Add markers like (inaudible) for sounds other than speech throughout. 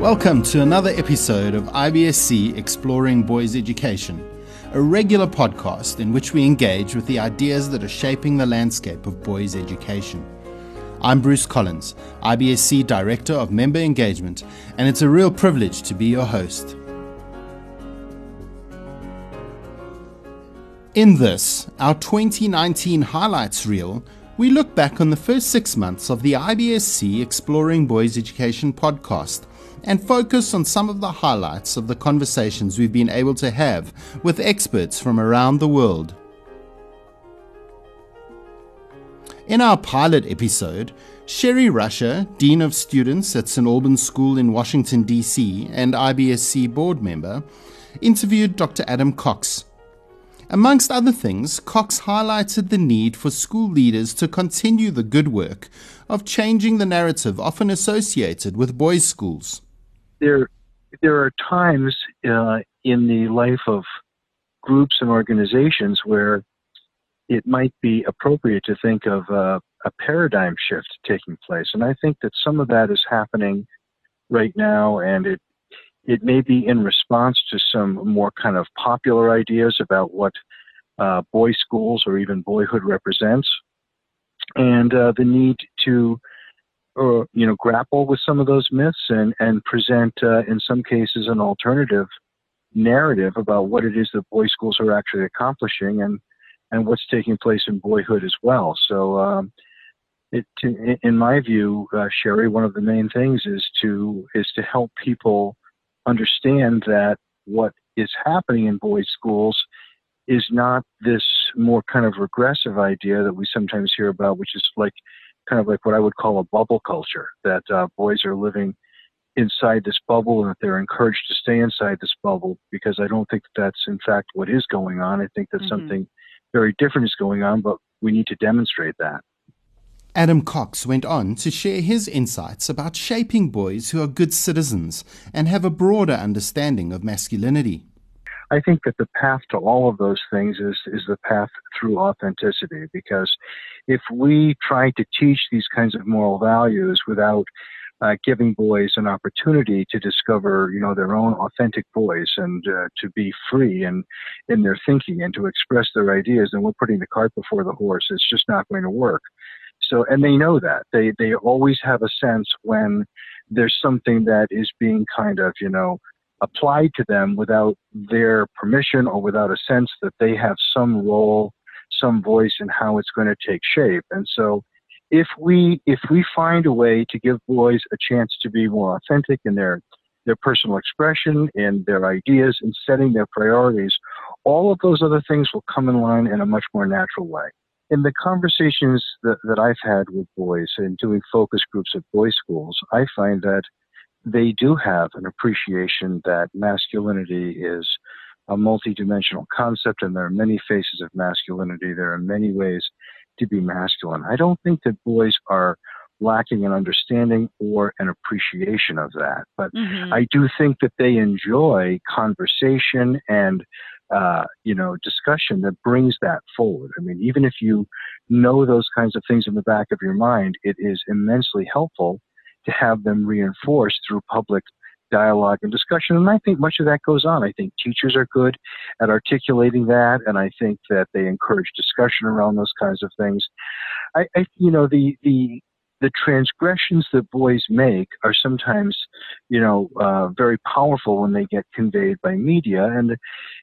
Welcome to another episode of IBSC Exploring Boys Education, a regular podcast in which we engage with the ideas that are shaping the landscape of boys' education. I'm Bruce Collins, IBSC Director of Member Engagement, and it's a real privilege to be your host. In this, our 2019 highlights reel, we look back on the first six months of the IBSC Exploring Boys Education podcast and focus on some of the highlights of the conversations we've been able to have with experts from around the world. In our pilot episode, Sherry Rusher, Dean of Students at St. Albans School in Washington, D.C., and IBSC board member, interviewed Dr. Adam Cox. Amongst other things, Cox highlighted the need for school leaders to continue the good work of changing the narrative often associated with boys' schools. There there are times uh, in the life of groups and organizations where it might be appropriate to think of uh, a paradigm shift taking place, and I think that some of that is happening right now, and it it may be in response to some more kind of popular ideas about what uh, boy schools or even boyhood represents, and uh, the need to or you know grapple with some of those myths and and present uh, in some cases an alternative narrative about what it is that boys schools are actually accomplishing and and what's taking place in boyhood as well. So um, it, to, in my view uh, sherry one of the main things is to is to help people understand that what is happening in boys schools is not this more kind of regressive idea that we sometimes hear about which is like kind of like what I would call a bubble culture that uh, boys are living inside this bubble and that they're encouraged to stay inside this bubble because I don't think that that's in fact what is going on. I think that mm-hmm. something very different is going on, but we need to demonstrate that. Adam Cox went on to share his insights about shaping boys who are good citizens and have a broader understanding of masculinity. I think that the path to all of those things is, is the path through authenticity because if we try to teach these kinds of moral values without uh, giving boys an opportunity to discover, you know, their own authentic voice and uh, to be free and in their thinking and to express their ideas, then we're putting the cart before the horse. It's just not going to work. So, and they know that they they always have a sense when there's something that is being kind of, you know, applied to them without their permission or without a sense that they have some role, some voice in how it's going to take shape. And so if we if we find a way to give boys a chance to be more authentic in their their personal expression and their ideas and setting their priorities, all of those other things will come in line in a much more natural way. In the conversations that, that I've had with boys and doing focus groups at boys schools, I find that they do have an appreciation that masculinity is a multidimensional concept and there are many faces of masculinity. There are many ways to be masculine. I don't think that boys are lacking an understanding or an appreciation of that, but mm-hmm. I do think that they enjoy conversation and uh, you know, discussion that brings that forward. I mean, even if you know those kinds of things in the back of your mind, it is immensely helpful to have them reinforced through public dialogue and discussion. And I think much of that goes on. I think teachers are good at articulating that, and I think that they encourage discussion around those kinds of things. I, I you know, the the the transgressions that boys make are sometimes, you know, uh, very powerful when they get conveyed by media, and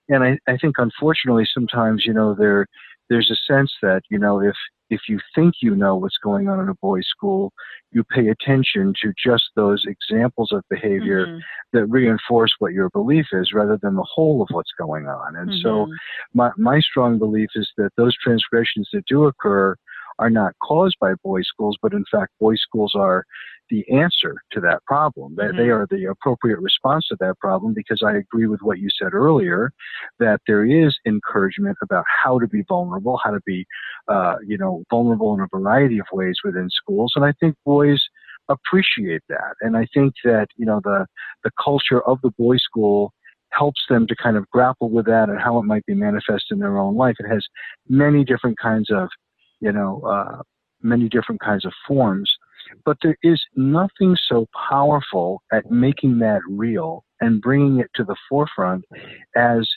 and I, I think unfortunately sometimes, you know, there there's a sense that you know if if you think you know what's going on in a boys' school, you pay attention to just those examples of behavior mm-hmm. that reinforce what your belief is rather than the whole of what's going on. And mm-hmm. so my, my strong belief is that those transgressions that do occur are not caused by boys' schools, but in fact, boys' schools are the answer to that problem. Mm-hmm. They are the appropriate response to that problem because I agree with what you said earlier that there is encouragement about how to be vulnerable, how to be, uh, you know, vulnerable in a variety of ways within schools. And I think boys appreciate that. And I think that, you know, the, the culture of the boys' school helps them to kind of grapple with that and how it might be manifest in their own life. It has many different kinds of you know, uh, many different kinds of forms. But there is nothing so powerful at making that real and bringing it to the forefront as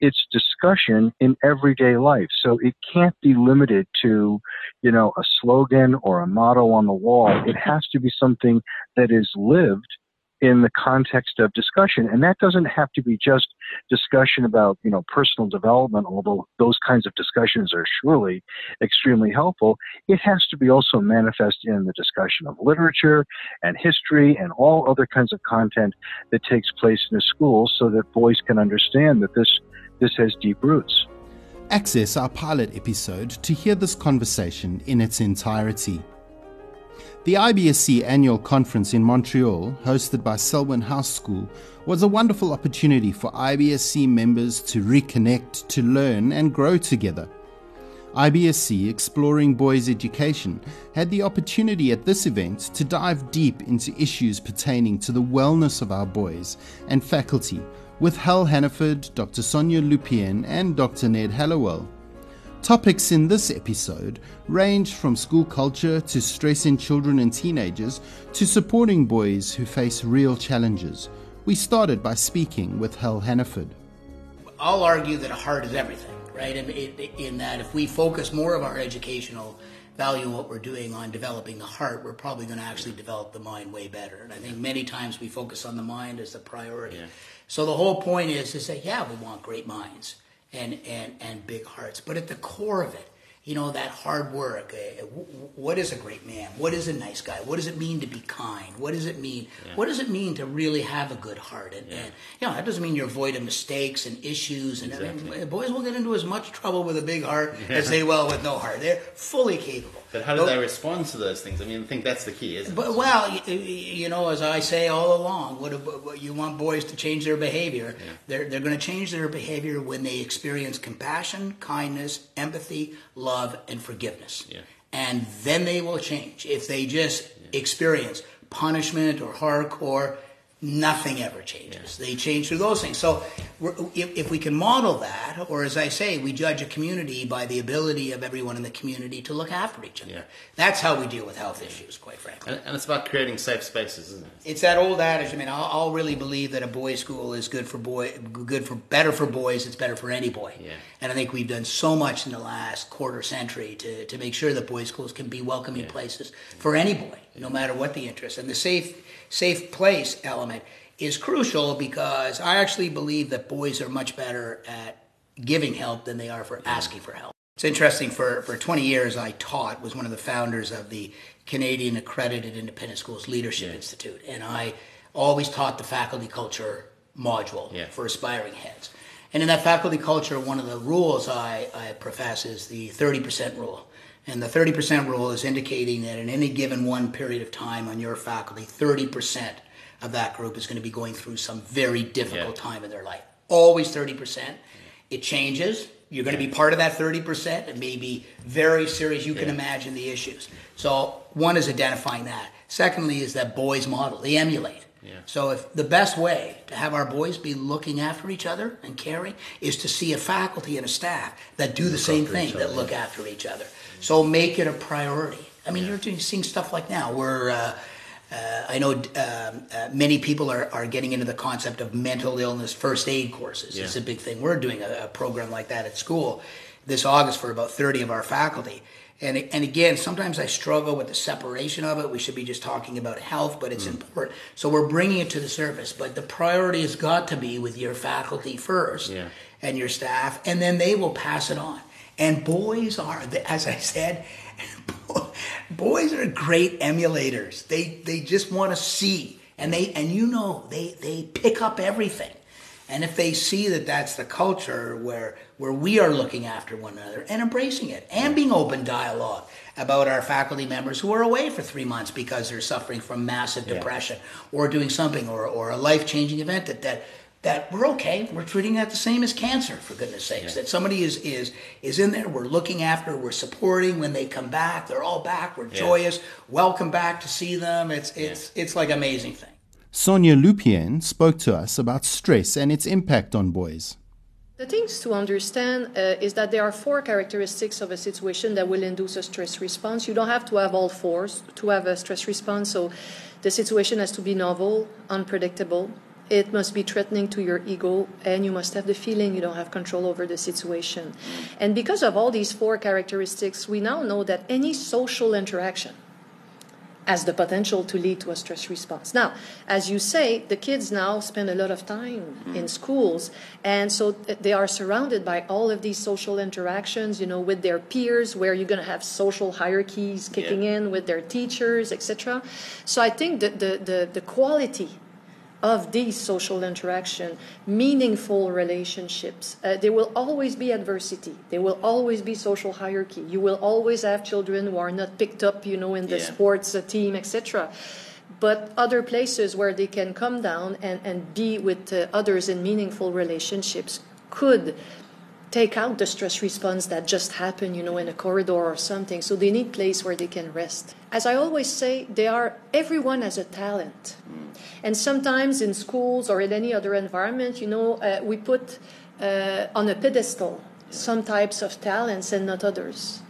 its discussion in everyday life. So it can't be limited to, you know, a slogan or a motto on the wall. It has to be something that is lived in the context of discussion. And that doesn't have to be just discussion about, you know, personal development, although those kinds of discussions are surely extremely helpful. It has to be also manifest in the discussion of literature and history and all other kinds of content that takes place in a school so that boys can understand that this, this has deep roots. Access our pilot episode to hear this conversation in its entirety. The IBSC annual conference in Montreal, hosted by Selwyn House School, was a wonderful opportunity for IBSC members to reconnect, to learn, and grow together. IBSC Exploring Boys Education had the opportunity at this event to dive deep into issues pertaining to the wellness of our boys and faculty with Hal Hannaford, Dr. Sonia Lupien, and Dr. Ned Hallowell. Topics in this episode range from school culture to stress in children and teenagers to supporting boys who face real challenges. We started by speaking with Hal Hannaford. I'll argue that a heart is everything, right? In, in that if we focus more of our educational value in what we're doing on developing the heart, we're probably going to actually develop the mind way better. And I think many times we focus on the mind as the priority. Yeah. So the whole point is to say, yeah, we want great minds and, and, and big hearts. But at the core of it, you know, that hard work. Uh, what is a great man? What is a nice guy? What does it mean to be kind? What does it mean? Yeah. What does it mean to really have a good heart? And, yeah. and, you know, that doesn't mean you're void of mistakes and issues. And exactly. Boys will get into as much trouble with a big heart yeah. as they will with no heart. They're fully capable. But how do they respond to those things? I mean, I think that's the key, isn't but, it? Well, you, you, know, as I say all along, what, what you want boys to change their behavior. Yeah. They're, they're going to change their behavior when they experience compassion, kindness, empathy, love, and forgiveness. Yeah. And then they will change. If they just yeah. experience punishment or hardcore, nothing ever changes. Yeah. They change through those things. So if, if, we can model that, or as I say, we judge a community by the ability of everyone in the community to look after each other. Yeah. That's how we deal with health issues, quite frankly. And, and, it's about creating safe spaces, isn't it? It's that old adage. I mean, I'll, I'll, really believe that a boys' school is good for boy, good for better for boys. It's better for any boy. Yeah. And I think we've done so much in the last quarter century to, to make sure that boys' schools can be welcoming yeah. places for any boy, no matter what the interest. And the safe safe place element is crucial because I actually believe that boys are much better at giving help than they are for asking for help. It's interesting, for, for 20 years I taught, was one of the founders of the Canadian Accredited Independent Schools Leadership yeah. Institute, and I always taught the faculty culture module yeah. for aspiring heads. And in that faculty culture, one of the rules I, I profess is the 30% rule. And the 30% rule is indicating that in any given one period of time on your faculty, 30% of that group is going to be going through some very difficult yeah. time in their life. Always 30%. It changes. You're going to be part of that 30%. It may be very serious. You yeah. can imagine the issues. So, one is identifying that. Secondly, is that boys model, they emulate. Yeah. So, if the best way to have our boys be looking after each other and caring is to see a faculty and a staff that do the same thing, that look after each other. So make it a priority. I mean, yeah. you're doing, seeing stuff like now where uh, uh, I know um, uh, many people are, are getting into the concept of mental illness first aid courses. Yeah. It's a big thing. We're doing a, a, program like that at school this August for about 30 of our faculty. And, and again, sometimes I struggle with the separation of it. We should be just talking about health, but it's mm. important. So we're bringing it to the surface. But the priority has got to be with your faculty first yeah. and your staff, and then they will pass it on. And boys are, as I said, (laughs) boys are great emulators. They they just want to see, and they and you know they they pick up everything. And if they see that that's the culture where where we are looking after one another and embracing it and being open dialogue about our faculty members who are away for three months because they're suffering from massive depression yeah. or doing something or, or a life changing event that, that that we're okay. We're treating that the same as cancer, for goodness sakes. Yeah. That somebody is is is in there. We're looking after. We're supporting when they come back. They're all back. We're yeah. joyous. Welcome back to see them. It's it's yeah. it's like amazing thing. Sonia Lupien spoke to us about stress and its impact on boys. The things to understand uh, is that there are four characteristics of a situation that will induce a stress response. You don't have to have all four to have a stress response. So the situation has to be novel, unpredictable. It must be threatening to your ego, and you must have the feeling you don't have control over the situation. And because of all these four characteristics, we now know that any social interaction has the potential to lead to a stress response. Now, as you say, the kids now spend a lot of time mm. in schools, and so they are surrounded by all of these social interactions, you know, with their peers, where you're going to have social hierarchies kicking yeah. in with their teachers, etc. So I think that the, the, the quality of these social interaction, meaningful relationships. Uh, there will always be adversity. There will always be social hierarchy. You will always have children who are not picked up, you know, in the yeah. sports uh, team, etc. But other places where they can come down and, and be with uh, others in meaningful relationships could take out the stress response that just happened, you know, in a corridor or something. So they need place where they can rest. As I always say, they are everyone has a talent, and sometimes in schools or in any other environment, you know, uh, we put uh, on a pedestal some types of talents and not others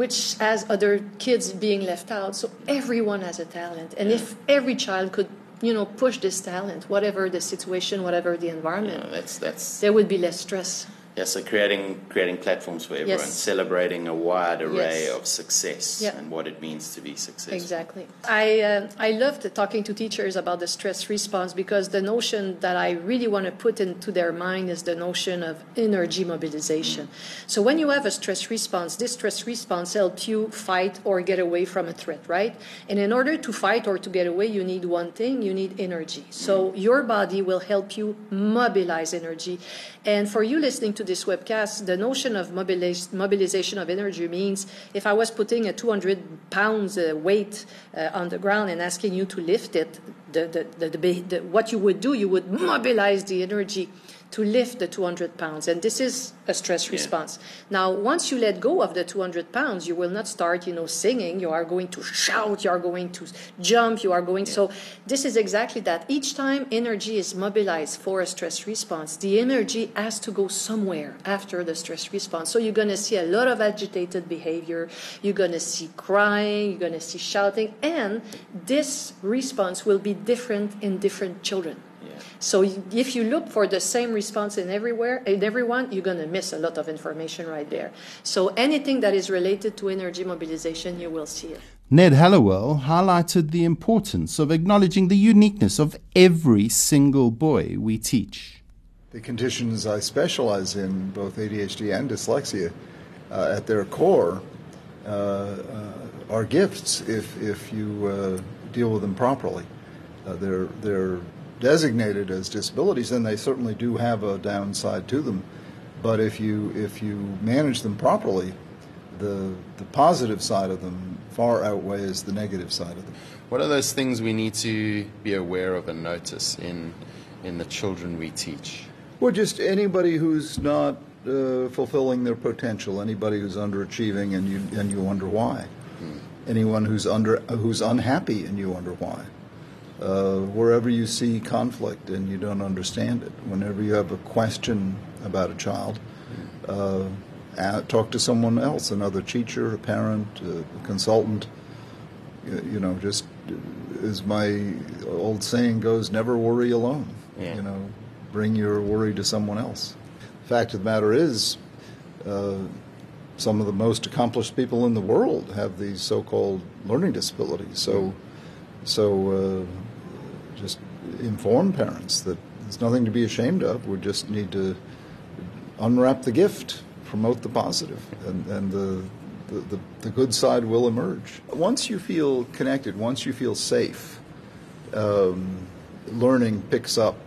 which has other kids being left out. So everyone has a talent, and if every child could you know push this talent whatever the situation whatever the environment yeah, that's that's there would be less stress yeah, so creating creating platforms for everyone, yes. celebrating a wide array yes. of success yeah. and what it means to be successful. Exactly. I uh, I loved talking to teachers about the stress response because the notion that I really want to put into their mind is the notion of energy mobilization. Mm. So when you have a stress response, this stress response helps you fight or get away from a threat, right? And in order to fight or to get away, you need one thing: you need energy. So mm. your body will help you mobilize energy. And for you listening to this webcast, the notion of mobiliz- mobilization of energy means if I was putting a 200 pounds uh, weight uh, on the ground and asking you to lift it, the, the, the, what you would do, you would mobilize the energy to lift the 200 pounds. And this is a stress yeah. response. Now, once you let go of the 200 pounds, you will not start, you know, singing. You are going to shout. You are going to jump. You are going. Yeah. So this is exactly that. Each time energy is mobilized for a stress response, the energy has to go somewhere after the stress response. So you're going to see a lot of agitated behavior. You're going to see crying. You're going to see shouting. And this response will be different in different children. So if you look for the same response in everywhere, in everyone, you're going to miss a lot of information right there. So anything that is related to energy mobilization, you will see it. Ned Hallowell highlighted the importance of acknowledging the uniqueness of every single boy we teach. The conditions I specialize in, both ADHD and dyslexia, uh, at their core, uh, uh, are gifts if, if you uh, deal with them properly. Uh, they're, they're designated as disabilities, then they certainly do have a downside to them. But if you if you manage them properly, the the positive side of them far outweighs the negative side of them. What are those things we need to be aware of and notice in in the children we teach? Well, just anybody who's not uh, fulfilling their potential, anybody who's underachieving, and you and you wonder why. Hmm. Anyone who's under who's unhappy, and you wonder why uh, wherever you see conflict and you don't understand it, whenever you have a question about a child, uh, talk to someone else, another teacher, a parent, a consultant. You, you know, just as my old saying goes, never worry alone. Yeah. You know, bring your worry to someone else. The fact of the matter is, uh, some of the most accomplished people in the world have these so-called learning disabilities. So, so uh, just inform parents that there's nothing to be ashamed of. We just need to unwrap the gift, promote the positive, and, and the, the, the, the good side will emerge. Once you feel connected, once you feel safe, um, learning picks up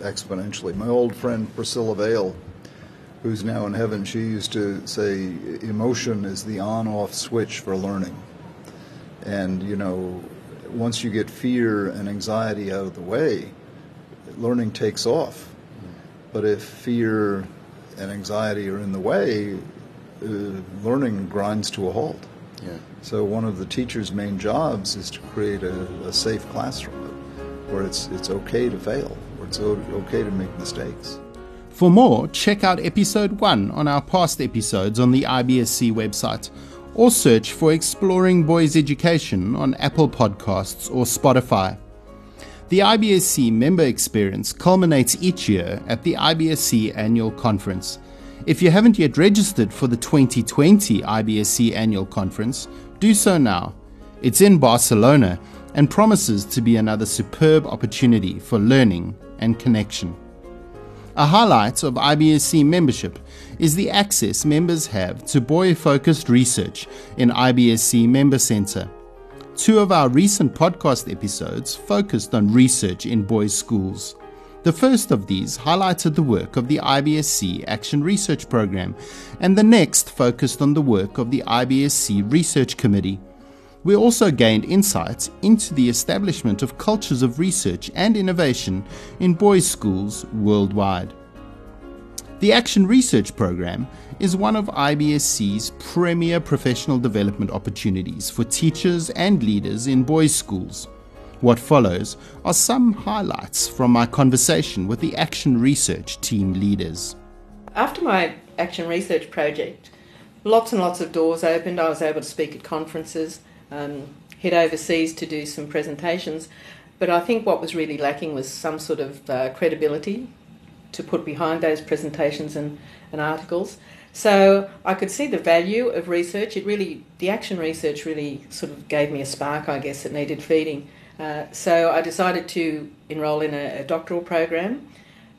exponentially. My old friend Priscilla Vail, who's now in heaven, she used to say emotion is the on off switch for learning. And, you know, once you get fear and anxiety out of the way, learning takes off. But if fear and anxiety are in the way, uh, learning grinds to a halt. Yeah. So one of the teacher's main jobs is to create a, a safe classroom where it's it's okay to fail, where it's okay to make mistakes. For more, check out episode 1 on our past episodes on the IBSC website, or search for Exploring Boys Education on Apple Podcasts or Spotify. The IBSC member experience culminates each year at the IBSC Annual Conference. If you haven't yet registered for the 2020 IBSC Annual Conference, do so now. It's in Barcelona and promises to be another superb opportunity for learning and connection. A highlight of IBSC membership is the access members have to boy focused research in IBSC Member Centre. Two of our recent podcast episodes focused on research in boys' schools. The first of these highlighted the work of the IBSC Action Research Program, and the next focused on the work of the IBSC Research Committee. We also gained insights into the establishment of cultures of research and innovation in boys' schools worldwide. The Action Research Program is one of IBSC's premier professional development opportunities for teachers and leaders in boys' schools. What follows are some highlights from my conversation with the Action Research team leaders. After my Action Research project, lots and lots of doors opened. I was able to speak at conferences um, head overseas to do some presentations. But I think what was really lacking was some sort of uh, credibility to put behind those presentations and, and articles. So I could see the value of research. It really, the action research really sort of gave me a spark, I guess, that needed feeding. Uh, so I decided to enrol in a, a, doctoral program.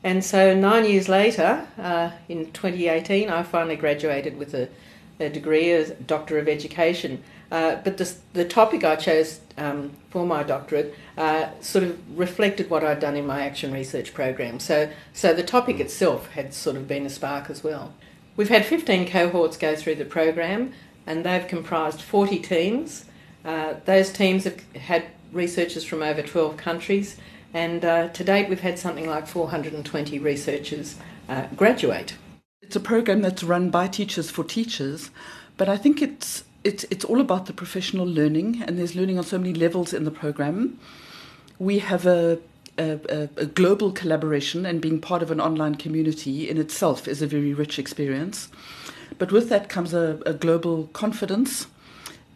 And so nine years later, uh, in 2018, I finally graduated with a, a degree as Doctor of Education. Uh, but the, the topic I chose um, for my doctorate uh, sort of reflected what I'd done in my action research program. So, so the topic itself had sort of been a spark as well. We've had 15 cohorts go through the program, and they've comprised 40 teams. Uh, those teams have had researchers from over 12 countries, and uh, to date we've had something like 420 researchers uh, graduate. It's a program that's run by teachers for teachers, but I think it's it's it's all about the professional learning, and there's learning on so many levels in the program. We have a a, a, global collaboration and being part of an online community in itself is a very rich experience. But with that comes a, a global confidence,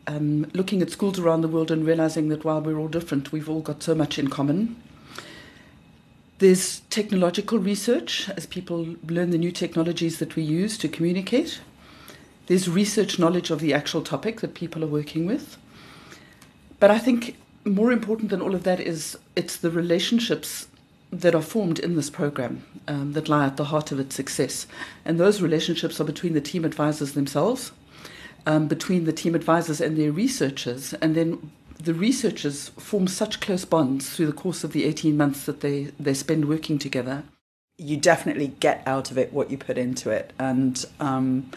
um, looking at schools around the world and realizing that while we're all different, we've all got so much in common. There's technological research as people learn the new technologies that we use to communicate. There's research knowledge of the actual topic that people are working with. But I think more important than all of that is it's the relationships that are formed in this program um, that lie at the heart of its success. And those relationships are between the team advisors themselves, um, between the team advisors and their researchers, and then the researchers form such close bonds through the course of the 18 months that they, they spend working together. You definitely get out of it what you put into it. And um,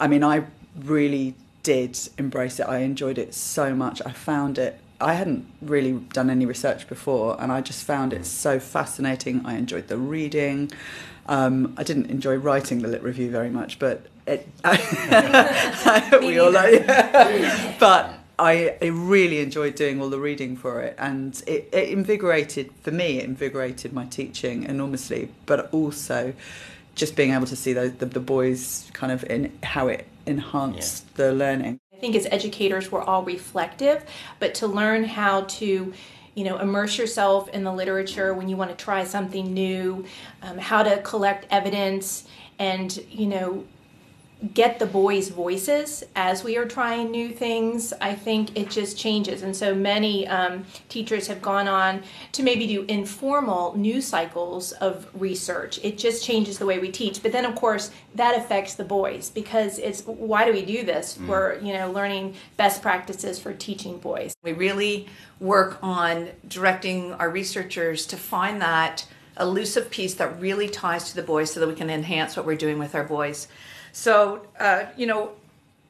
I mean, I really did embrace it. I enjoyed it so much. I found it. I hadn't really done any research before, and I just found it so fascinating. I enjoyed the reading. Um, I didn't enjoy writing the lit review very much, but it, I, (laughs) we all like. (laughs) but I, I, really enjoyed doing all the reading for it, and it, it invigorated for me. It invigorated my teaching enormously, but also just being able to see the, the, the boys kind of in how it enhanced yeah. the learning. I think as educators, we're all reflective, but to learn how to you know immerse yourself in the literature when you want to try something new um, how to collect evidence and you know get the boys' voices as we are trying new things, I think it just changes. And so many um, teachers have gone on to maybe do informal news cycles of research. It just changes the way we teach. But then, of course, that affects the boys because it's why do we do this? Mm. We're you know learning best practices for teaching boys. We really work on directing our researchers to find that elusive piece that really ties to the boys so that we can enhance what we're doing with our boys. So, uh, you know,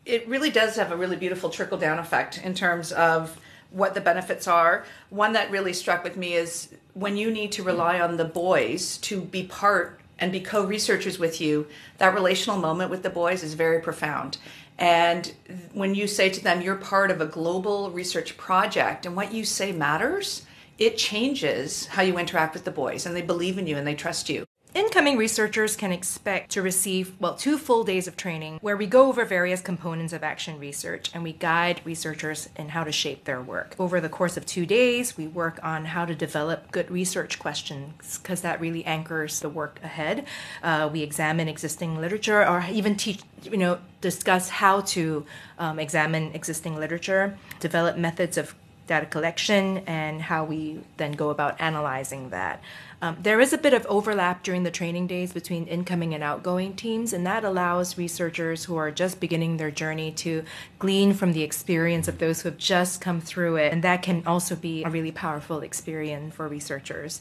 it really does have a really beautiful trickle down effect in terms of what the benefits are. One that really struck with me is when you need to rely on the boys to be part and be co researchers with you, that relational moment with the boys is very profound. And when you say to them, you're part of a global research project and what you say matters, it changes how you interact with the boys and they believe in you and they trust you Incoming researchers can expect to receive, well, two full days of training where we go over various components of action research and we guide researchers in how to shape their work. Over the course of two days, we work on how to develop good research questions because that really anchors the work ahead. Uh, we examine existing literature or even teach, you know, discuss how to um, examine existing literature, develop methods of data collection, and how we then go about analyzing that. Um, there is a bit of overlap during the training days between incoming and outgoing teams, and that allows researchers who are just beginning their journey to glean from the experience of those who have just come through it. And that can also be a really powerful experience for researchers.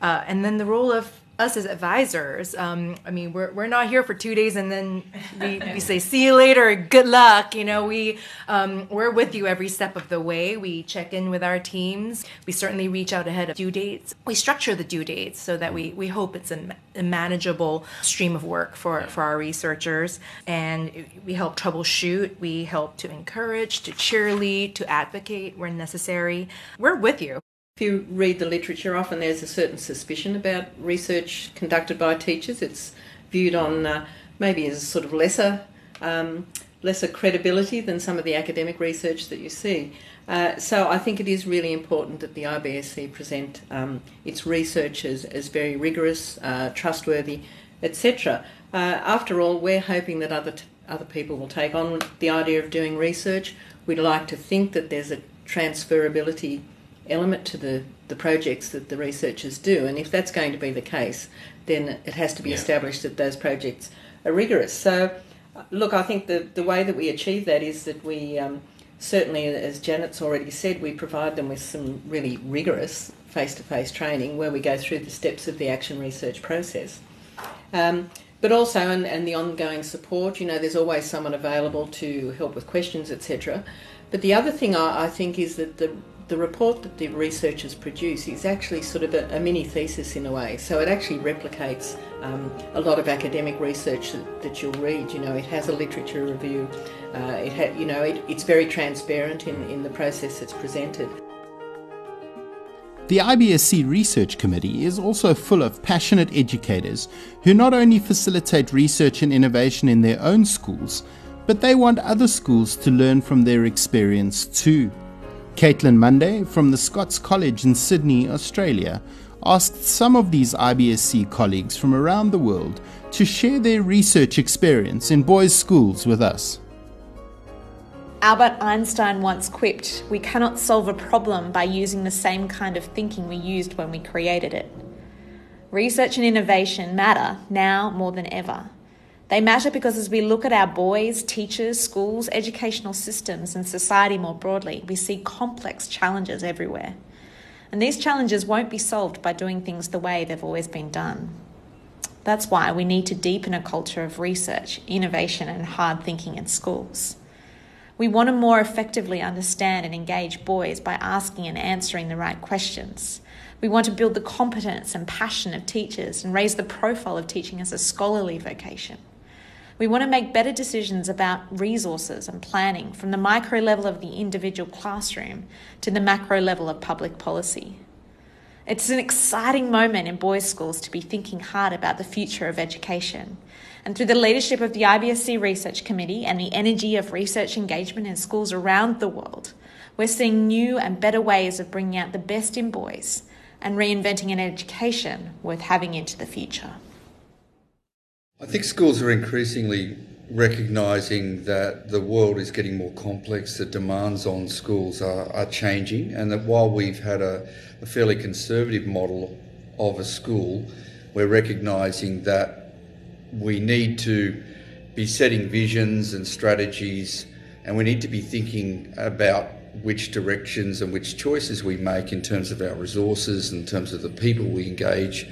Uh, and then the role of us as advisors, um, I mean, we're, we're not here for two days and then we, we say, see you later, good luck. You know, we, um, we're with you every step of the way. We check in with our teams. We certainly reach out ahead of due dates. We structure the due dates so that we, we hope it's a, a manageable stream of work for, for our researchers. And we help troubleshoot, we help to encourage, to cheerlead, to advocate where necessary. We're with you. If you read the literature, often there's a certain suspicion about research conducted by teachers. It's viewed on uh, maybe as a sort of lesser, um, lesser credibility than some of the academic research that you see. Uh, so I think it is really important that the IBSC present um, its research as, as very rigorous, uh, trustworthy, etc. Uh, after all, we're hoping that other t- other people will take on the idea of doing research. We'd like to think that there's a transferability element to the, the projects that the researchers do. And if that's going to be the case, then it has to be yeah. established that those projects are rigorous. So, look, I think the, the way that we achieve that is that we um, certainly, as Janet's already said, we provide them with some really rigorous face to face training where we go through the steps of the action research process. Um, but also, and, and the ongoing support, you know, there's always someone available to help with questions, etc. But the other thing I, I think is that the the report that the researchers produce is actually sort of a, a mini thesis in a way. So it actually replicates um, a lot of academic research that, that, you'll read. You know, it has a literature review. Uh, it ha- you know, it, it's very transparent in, in the process it's presented. The IBSC Research Committee is also full of passionate educators who not only facilitate research and innovation in their own schools, but they want other schools to learn from their experience too. Caitlin Monday from the Scots College in Sydney, Australia, asked some of these IBSC colleagues from around the world to share their research experience in boys' schools with us. Albert Einstein once quipped, We cannot solve a problem by using the same kind of thinking we used when we created it. Research and innovation matter now more than ever. They matter because as we look at our boys, teachers, schools, educational systems, and society more broadly, we see complex challenges everywhere. And these challenges won't be solved by doing things the way they've always been done. That's why we need to deepen a culture of research, innovation, and hard thinking in schools. We want to more effectively understand and engage boys by asking and answering the right questions. We want to build the competence and passion of teachers and raise the profile of teaching as a scholarly vocation. We want to make better decisions about resources and planning from the micro level of the individual classroom to the macro level of public policy. It's an exciting moment in boys' schools to be thinking hard about the future of education. And through the leadership of the IBSC Research Committee and the energy of research engagement in schools around the world, we're seeing new and better ways of bringing out the best in boys and reinventing an education worth having into the future. I think schools are increasingly recognising that the world is getting more complex, the demands on schools are, are changing, and that while we've had a, a fairly conservative model of a school, we're recognising that we need to be setting visions and strategies, and we need to be thinking about which directions and which choices we make in terms of our resources, in terms of the people we engage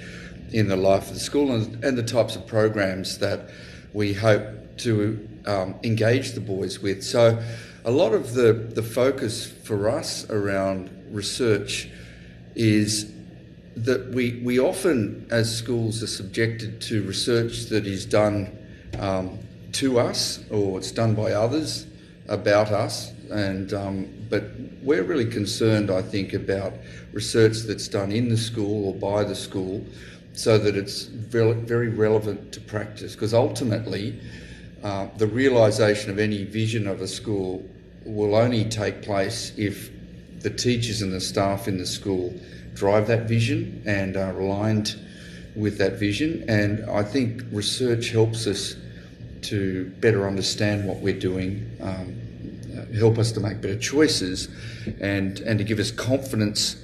in the life of the school and, and the types of programs that we hope to um, engage the boys with. So, a lot of the, the focus for us around research is that we, we often, as schools, are subjected to research that is done um, to us or it's done by others about us. And um, but we're really concerned, I think, about research that's done in the school or by the school so that it's very, very relevant to practice. Because ultimately, uh, the realisation of any vision of a school will only take place if the teachers and the staff in the school drive that vision and are aligned with that vision. And I think research helps us to better understand what we're doing, um, help us to make better choices, and, and to give us confidence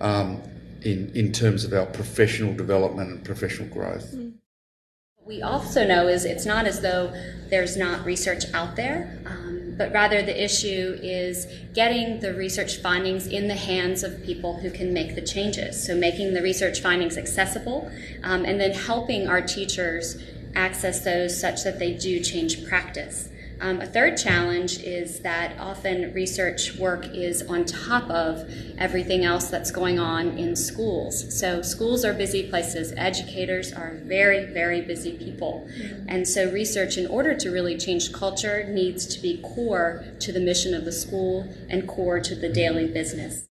um, in, in terms of our professional development and professional growth. What we also know is it's not as though there's not research out there. Um, but rather the issue is getting the research findings in the hands of people who can make the changes. So making the research findings accessible um, and then helping our teachers access those such that they do change practice. Um, a third challenge is that often research work is on top of everything else that's going on in schools. So, schools are busy places, educators are very, very busy people. And so, research, in order to really change culture, needs to be core to the mission of the school and core to the daily business.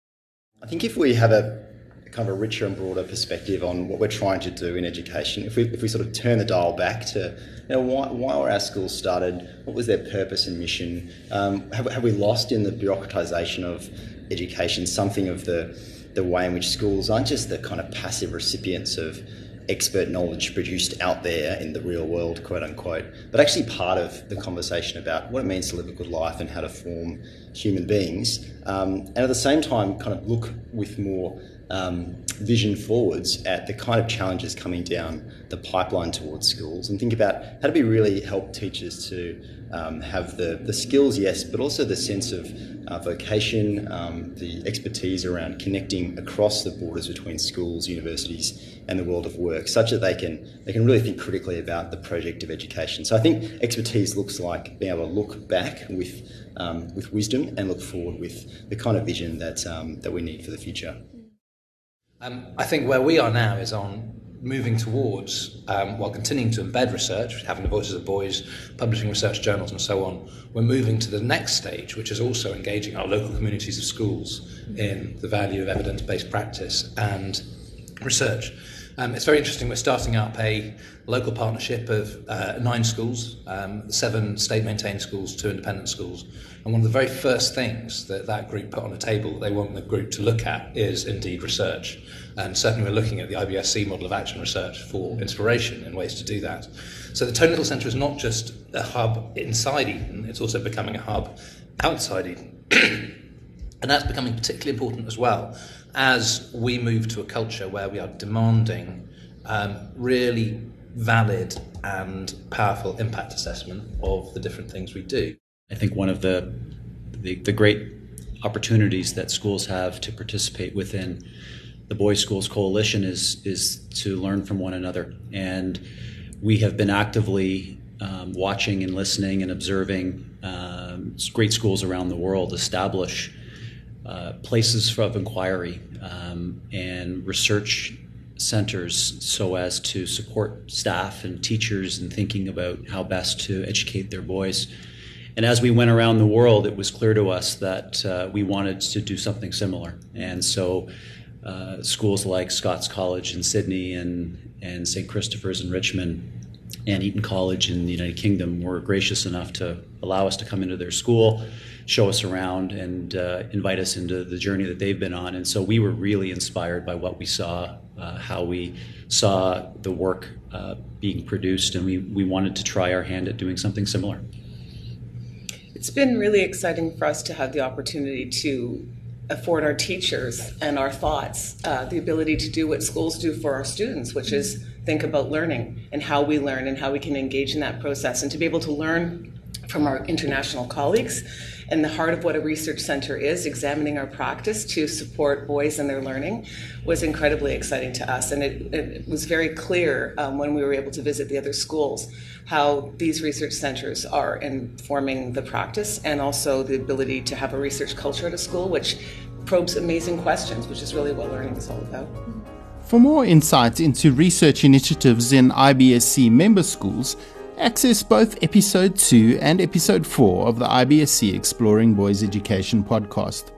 I think if we have a kind of a richer and broader perspective on what we're trying to do in education, if we, if we sort of turn the dial back to know, why, why were our schools started? What was their purpose and mission? Um, have, have we lost in the bureaucratisation of education something of the, the way in which schools aren't just the kind of passive recipients of expert knowledge produced out there in the real world, quote unquote, but actually part of the conversation about what it means to live a good life and how to form human beings. Um, and at the same time, kind of look with more um, vision forwards at the kind of challenges coming down the pipeline towards schools and think about how do we really help teachers to um, have the, the skills, yes, but also the sense of uh, vocation, um, the expertise around connecting across the borders between schools, universities, and the world of work, such that they can they can really think critically about the project of education. So I think expertise looks like being able to look back with um, with wisdom and look forward with the kind of vision that um, that we need for the future. Um, I think where we are now is on moving towards, um, while continuing to embed research, having the voices of boys, publishing research journals, and so on, we're moving to the next stage, which is also engaging our local communities of schools in the value of evidence based practice and research. Um, it's very interesting. We're starting up a local partnership of uh, nine schools, um, seven state maintained schools, two independent schools. And one of the very first things that that group put on the table that they want the group to look at is indeed research. And certainly we're looking at the IBSC model of action research for inspiration and ways to do that. So the Tony Little Centre is not just a hub inside Eton, it's also becoming a hub outside Eton. (clears throat) and that's becoming particularly important as well as we move to a culture where we are demanding um, really valid and powerful impact assessment of the different things we do. I think one of the, the, the great opportunities that schools have to participate within the Boys Schools Coalition is is to learn from one another, and we have been actively um, watching and listening and observing um, great schools around the world establish uh, places of inquiry um, and research centers so as to support staff and teachers in thinking about how best to educate their boys. And as we went around the world, it was clear to us that uh, we wanted to do something similar. And so uh, schools like Scots College in Sydney and, and St. Christopher's in Richmond and Eton College in the United Kingdom were gracious enough to allow us to come into their school show us around and uh, invite us into the journey that they've been on. And so we were really inspired by what we saw, uh, how we saw the work uh, being produced, and we, we wanted to try our hand at doing something similar. It's been really exciting for us to have the opportunity to afford our teachers and our thoughts uh, the ability to do what schools do for our students, which is think about learning and how we learn and how we can engage in that process, and to be able to learn from our international colleagues and the heart of what a research center is, examining our practice to support boys in their learning, was incredibly exciting to us. And it, it was very clear um, when we were able to visit the other schools how these research centers are informing the practice and also the ability to have a research culture at a school, which probes amazing questions, which is really what learning is all about. For more insights into research initiatives in IBSC member schools, Access both episode 2 and episode 4 of the IBSC Exploring Boys Education podcast.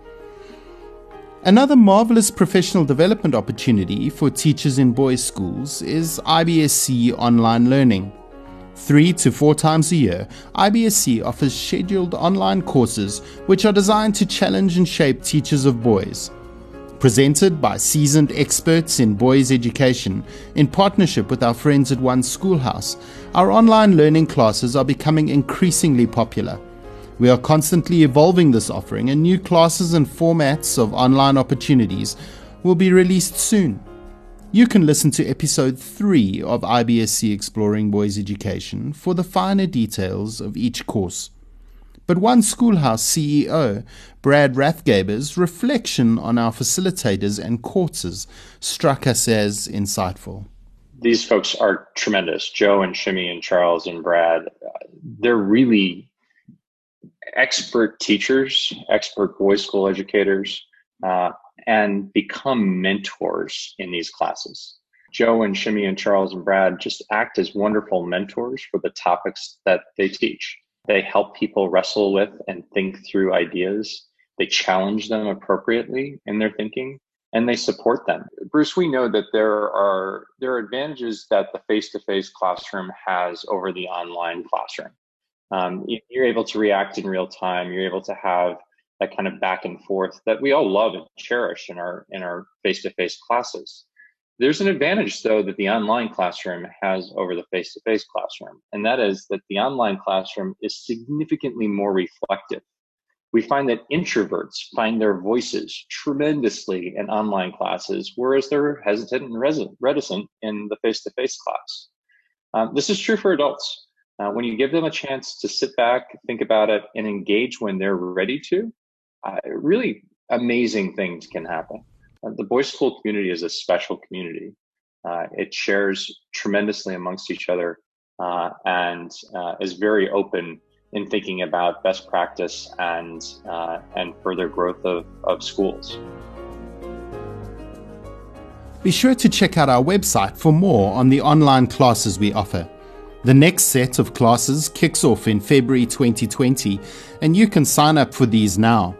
Another marvelous professional development opportunity for teachers in boys' schools is IBSC online learning. Three to four times a year, IBSC offers scheduled online courses which are designed to challenge and shape teachers of boys. Presented by seasoned experts in boys' education in partnership with our friends at One Schoolhouse, our online learning classes are becoming increasingly popular. We are constantly evolving this offering, and new classes and formats of online opportunities will be released soon. You can listen to episode 3 of IBSC Exploring Boys Education for the finer details of each course. But One Schoolhouse CEO, Brad Rathgeber's reflection on our facilitators and courses struck us as insightful. These folks are tremendous. Joe and Shimi and Charles and Brad, they're really expert teachers, expert boys school educators, uh, and become mentors in these classes. Joe and Shimi and Charles and Brad just act as wonderful mentors for the topics that they teach. They help people wrestle with and think through ideas. They challenge them appropriately in their thinking and they support them. Bruce, we know that there are there are advantages that the face-to-face classroom has over the online classroom. Um, you're able to react in real time. You're able to have that kind of back and forth that we all love and cherish in our in our face-to-face classes. There's an advantage though that the online classroom has over the face-to-face classroom, and that is that the online classroom is significantly more reflective. We find that introverts find their voices tremendously in online classes, whereas they're hesitant and reticent in the face-to-face class. Um, this is true for adults. Uh, when you give them a chance to sit back, think about it, and engage when they're ready to, uh, really amazing things can happen. Uh, the boys' school community is a special community. Uh, it shares tremendously amongst each other uh, and uh, is very open in thinking about best practice and uh, and further growth of, of schools. Be sure to check out our website for more on the online classes we offer. The next set of classes kicks off in February 2020, and you can sign up for these now.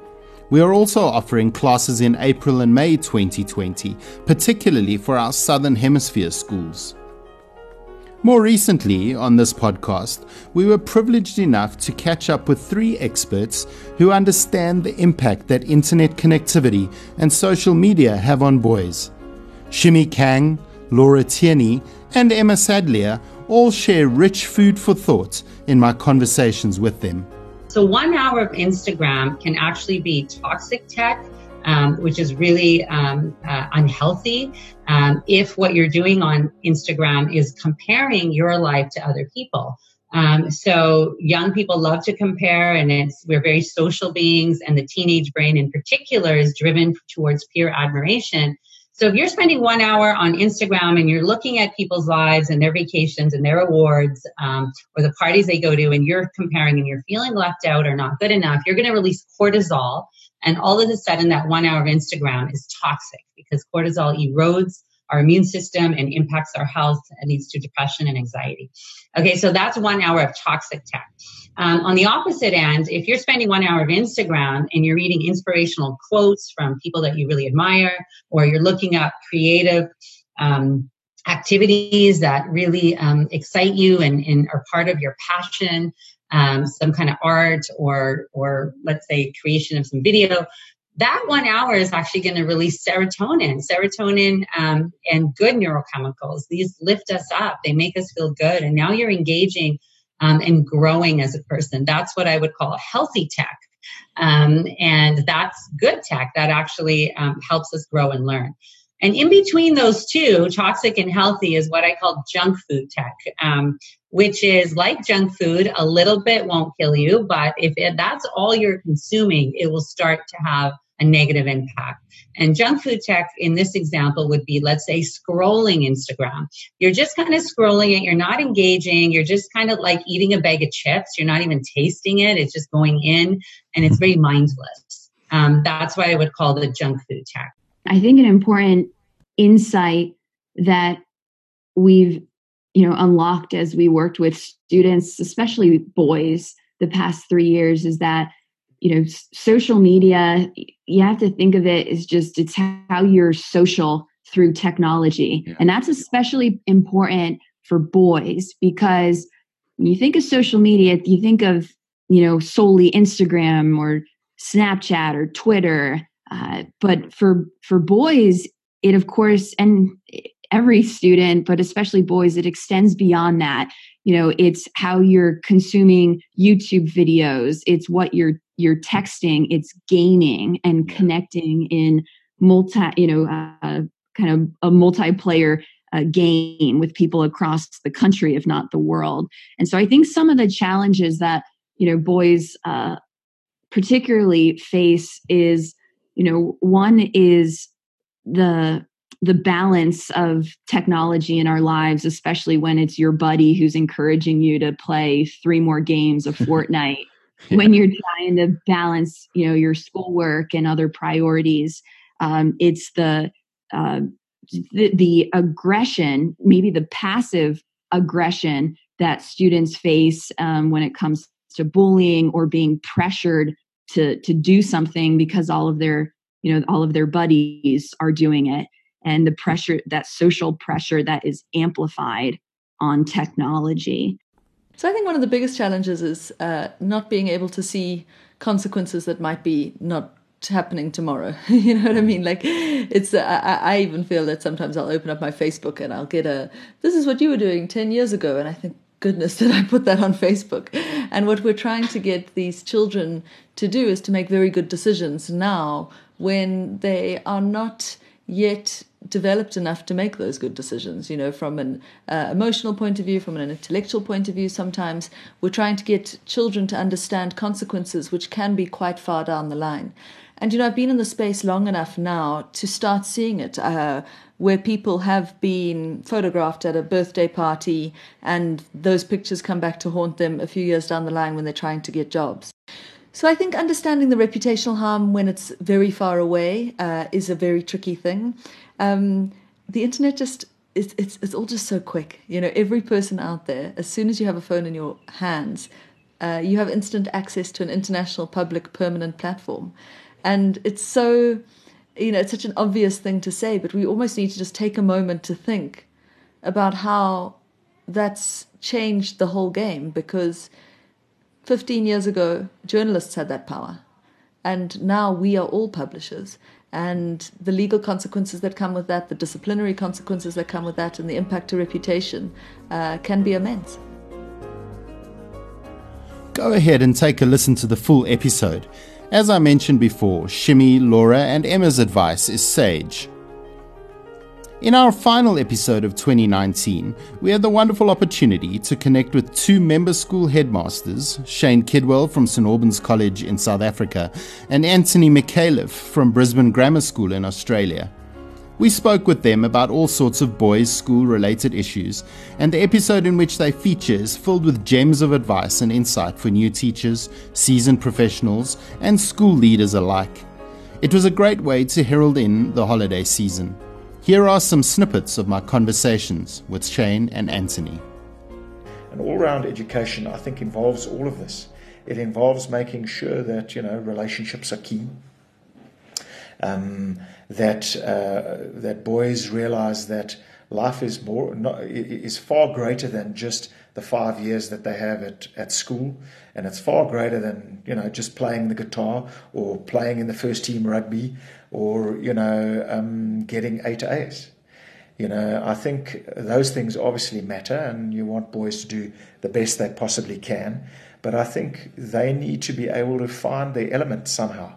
We are also offering classes in April and May 2020, particularly for our Southern Hemisphere schools. More recently, on this podcast, we were privileged enough to catch up with three experts who understand the impact that internet connectivity and social media have on boys. Shimi Kang, Laura Tierney, and Emma Sadleir all share rich food for thought in my conversations with them. So one hour of Instagram can actually be toxic tech, um, which is really um, uh, unhealthy. Um, if what you're doing on Instagram is comparing your life to other people. Um, so young people love to compare, and it's we're very social beings, and the teenage brain in particular is driven towards peer admiration. So if you're spending one hour on Instagram and you're looking at people's lives and their vacations and their awards um, or the parties they go to and you're comparing and you're feeling left out or not good enough, you're going to release cortisol. And all of a sudden, that one hour of Instagram is toxic because cortisol erodes our immune system and impacts our health and leads to depression and anxiety. Okay, so that's one hour of toxic tech. Um, on the opposite end, if you're spending one hour of Instagram and you're reading inspirational quotes from people that you really admire, or you're looking up creative um, activities that really um, excite you and, and, are part of your passion, um, some kind of art or, or let's say creation of some video, that one hour is actually going to release serotonin, serotonin um, and good neurochemicals. These lift us up, they make us feel good. And now you're engaging um, and growing as a person. That's what I would call healthy tech. Um, and that's good tech that actually um, helps us grow and learn. And in between those two, toxic and healthy, is what I call junk food tech, um, which is like junk food. A little bit won't kill you, but if it, that's all you're consuming, it will start to have a negative impact. And junk food tech in this example would be, let's say, scrolling Instagram. You're just kind of scrolling it. You're not engaging. You're just kind of like eating a bag of chips. You're not even tasting it. It's just going in and it's very mindless. Um, that's why I would call it junk food tech. I think an important insight that we've you know unlocked as we worked with students especially boys the past three years is that you know, social media, you have to think of it as just it's how you're social through technology. Yeah. And that's especially important for boys because when you think of social media, you think of, you know, solely Instagram or Snapchat or Twitter. Uh, but for for boys, it of course, and every student, but especially boys, it extends beyond that. You know, it's how you're consuming YouTube videos. It's what you're you're texting. It's gaming and connecting in multi, you know, uh, kind of a multiplayer uh, game with people across the country, if not the world. And so I think some of the challenges that you know boys uh, particularly face is, you know, one is the the balance of technology in our lives, especially when it's your buddy who's encouraging you to play three more games of (laughs) Fortnite, yeah. when you're trying to balance, you know, your schoolwork and other priorities. Um, it's the, uh, the the aggression, maybe the passive aggression that students face um, when it comes to bullying or being pressured to to do something because all of their you know all of their buddies are doing it and the pressure, that social pressure that is amplified on technology. So I think one of the biggest challenges is uh, not being able to see consequences that might be not happening tomorrow. (laughs) you know what I mean? Like it's, uh, I, I even feel that sometimes I'll open up my Facebook and I'll get a, this is what you were doing 10 years ago. And I think, goodness (laughs) did I put that on Facebook. And what we're trying to get these children to do is to make very good decisions now when they are not yet developed enough to make those good decisions you know from an uh, emotional point of view from an intellectual point of view sometimes. We're trying to get children to understand consequences which can be quite far down the line. And you know i've been in the space long enough now to start seeing it uh, where people have been photographed at a birthday party and those pictures come back to haunt them a few years down the line when they're trying to get jobs so I think understanding the reputational harm when it's very far away uh, is a very tricky thing. Um, the internet just it's, it's it's all just so quick. You know, every person out there, as soon as you have a phone in your hands, uh, you have instant access to an international public permanent platform, and it's so you know it's such an obvious thing to say, but we almost need to just take a moment to think about how that's changed the whole game because 15 years ago, journalists had that power. And now we are all publishers. And the legal consequences that come with that, the disciplinary consequences that come with that, and the impact to reputation uh, can be immense. Go ahead and take a listen to the full episode. As I mentioned before, Shimi, Laura, and Emma's advice is sage. In our final episode of 2019, we had the wonderful opportunity to connect with two member school headmasters, Shane Kidwell from St Albans College in South Africa and Anthony Micallef from Brisbane Grammar School in Australia. We spoke with them about all sorts of boys' school related issues, and the episode in which they feature is filled with gems of advice and insight for new teachers, seasoned professionals, and school leaders alike. It was a great way to herald in the holiday season. Here are some snippets of my conversations with Shane and Anthony. An all round education, I think, involves all of this. It involves making sure that, you know, relationships are key. Um, that uh, that boys realize that life is more not, is far greater than just the five years that they have at, at school, and it's far greater than you know just playing the guitar or playing in the first team rugby or you know um, getting eight A's. You know, I think those things obviously matter, and you want boys to do the best they possibly can. But I think they need to be able to find their element somehow.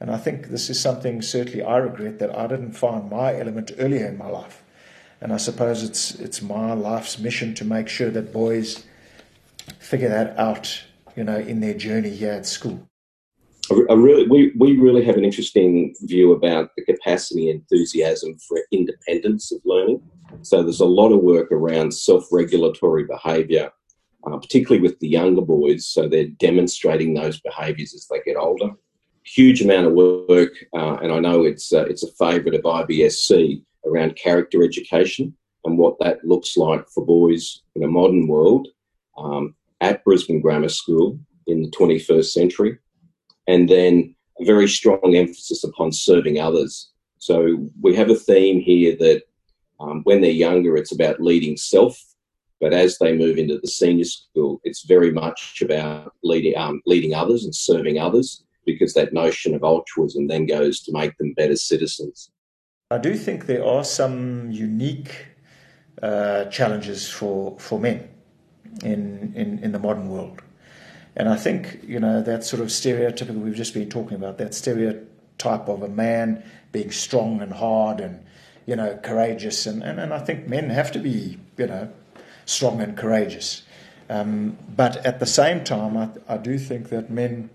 And I think this is something certainly I regret that I didn't find my element earlier in my life. And I suppose it's it's my life's mission to make sure that boys figure that out, you know, in their journey here at school. Really, we, we really have an interesting view about the capacity and enthusiasm for independence of learning. So there's a lot of work around self-regulatory behaviour, uh, particularly with the younger boys. So they're demonstrating those behaviours as they get older. Huge amount of work, uh, and I know it's uh, it's a favourite of IBSC around character education and what that looks like for boys in a modern world um, at Brisbane Grammar School in the 21st century and then a very strong emphasis upon serving others. So we have a theme here that um, when they're younger, it's about leading self, but as they move into the senior school, it's very much about leading um, leading others and serving others, because that notion of altruism then goes to make them better citizens. I do think there are some unique uh, challenges for for men in, in in the modern world. And I think, you know, that sort of stereotypical, we've just been talking about, that stereotype of a man being strong and hard and, you know, courageous. And, and, and I think men have to be, you know, strong and courageous. Um, but at the same time, I, I do think that men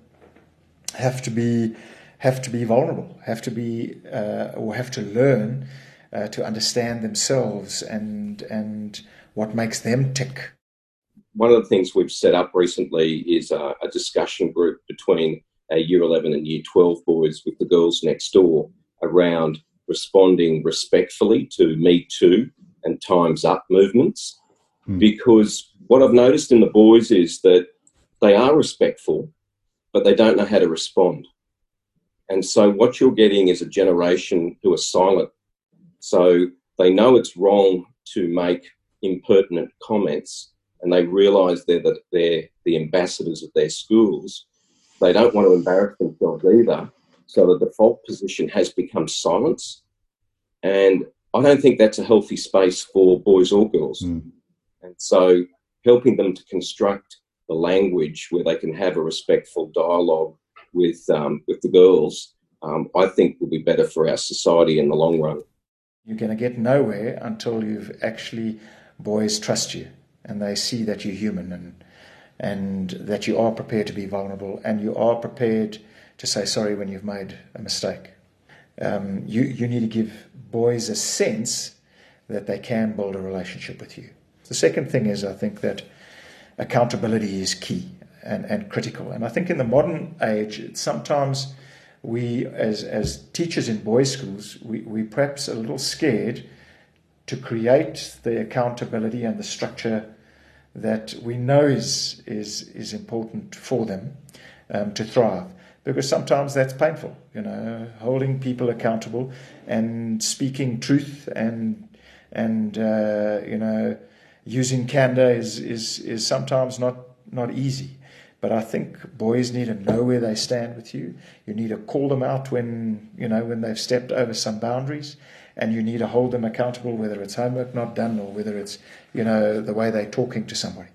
have to be have to be vulnerable, have to be uh, or have to learn uh, to understand themselves and and what makes them tick one of the things we've set up recently is a, a discussion group between our year 11 and year 12 boys with the girls next door around responding respectfully to Me Too and Time's Up movements. Mm. Because what I've noticed in the boys is that they are respectful, but they don't know how to respond. And so what you're getting is a generation who are silent. So they know it's wrong to make impertinent comments, and they realise they're the, they're the ambassadors of their schools, they don't want to embarrass themselves either. So the default position has become silence. And I don't think that's a healthy space for boys or girls. Mm. And so helping them to construct the language where they can have a respectful dialogue with, um, with the girls, um, I think will be better for our society in the long run. You're going to get nowhere until you've actually boys trust you and they see that you're human and and that you are prepared to be vulnerable and you are prepared to say sorry when you've made a mistake. Um, you you need to give boys a sense that they can build a relationship with you. The second thing is I think that accountability is key and, and critical. And I think in the modern age, sometimes we, as, as teachers in boys' schools, we, we perhaps a little scared to create the accountability and the structure that we know is, is, is important for them um, to thrive. Because sometimes that's painful, you know, holding people accountable and speaking truth and, and uh, you know, using candor is, is, is sometimes not, not easy. But I think boys need to know where they stand with you. You need to call them out when, you know, when they've stepped over some boundaries and you need to hold them accountable, whether it's homework not done or whether it's, you know, the way they're talking to somebody.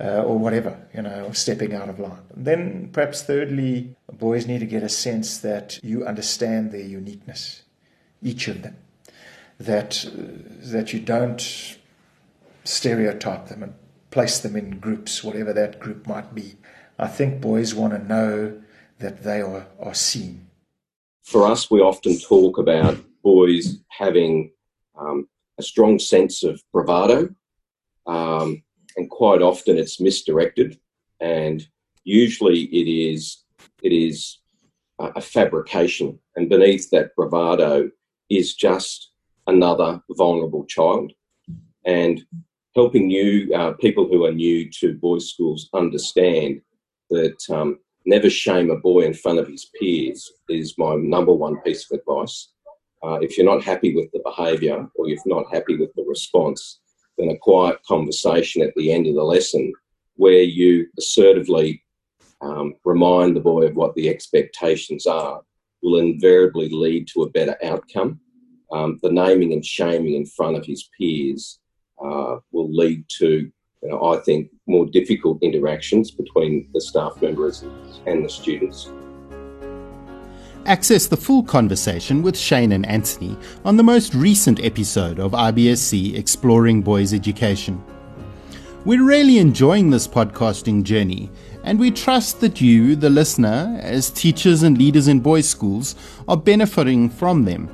Uh, or whatever, you know, stepping out of line. Then, perhaps thirdly, boys need to get a sense that you understand their uniqueness, each of them, that uh, that you don't stereotype them and place them in groups, whatever that group might be. I think boys want to know that they are, are seen. For us, we often talk about boys having um, a strong sense of bravado, um, and quite often it's misdirected, and usually it is it is a fabrication, and beneath that bravado is just another vulnerable child, and helping new uh, people who are new to boys' schools understand that um, never shame a boy in front of his peers is my number one piece of advice. Uh, if you're not happy with the behaviour or you're not happy with the response, then a quiet conversation at the end of the lesson where you assertively um, remind the boy of what the expectations are will invariably lead to a better outcome. Um, the naming and shaming in front of his peers uh, will lead to, you know, I think, more difficult interactions between the staff members and the students. Access the full conversation with Shane and Anthony on the most recent episode of IBSC Exploring Boys Education. We're really enjoying this podcasting journey, and we trust that you, the listener, as teachers and leaders in boys' schools, are benefiting from them.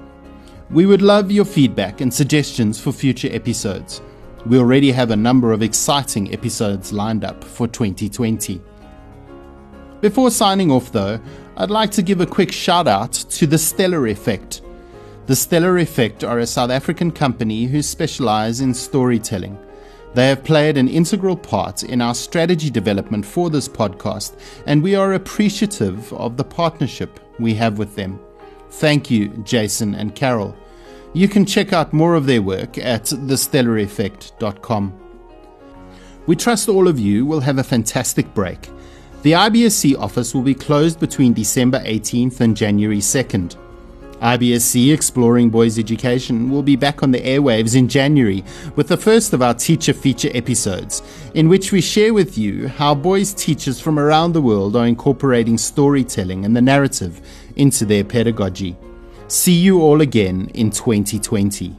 We would love your feedback and suggestions for future episodes. We already have a number of exciting episodes lined up for 2020. Before signing off, though, I'd like to give a quick shout out to the Stellar Effect. The Stellar Effect are a South African company who specialize in storytelling. They have played an integral part in our strategy development for this podcast, and we are appreciative of the partnership we have with them. Thank you, Jason and Carol. You can check out more of their work at thestellareffect.com. We trust all of you will have a fantastic break. The IBSC office will be closed between December 18th and January 2nd. IBSC Exploring Boys Education will be back on the airwaves in January with the first of our teacher feature episodes, in which we share with you how boys teachers from around the world are incorporating storytelling and the narrative into their pedagogy. See you all again in 2020.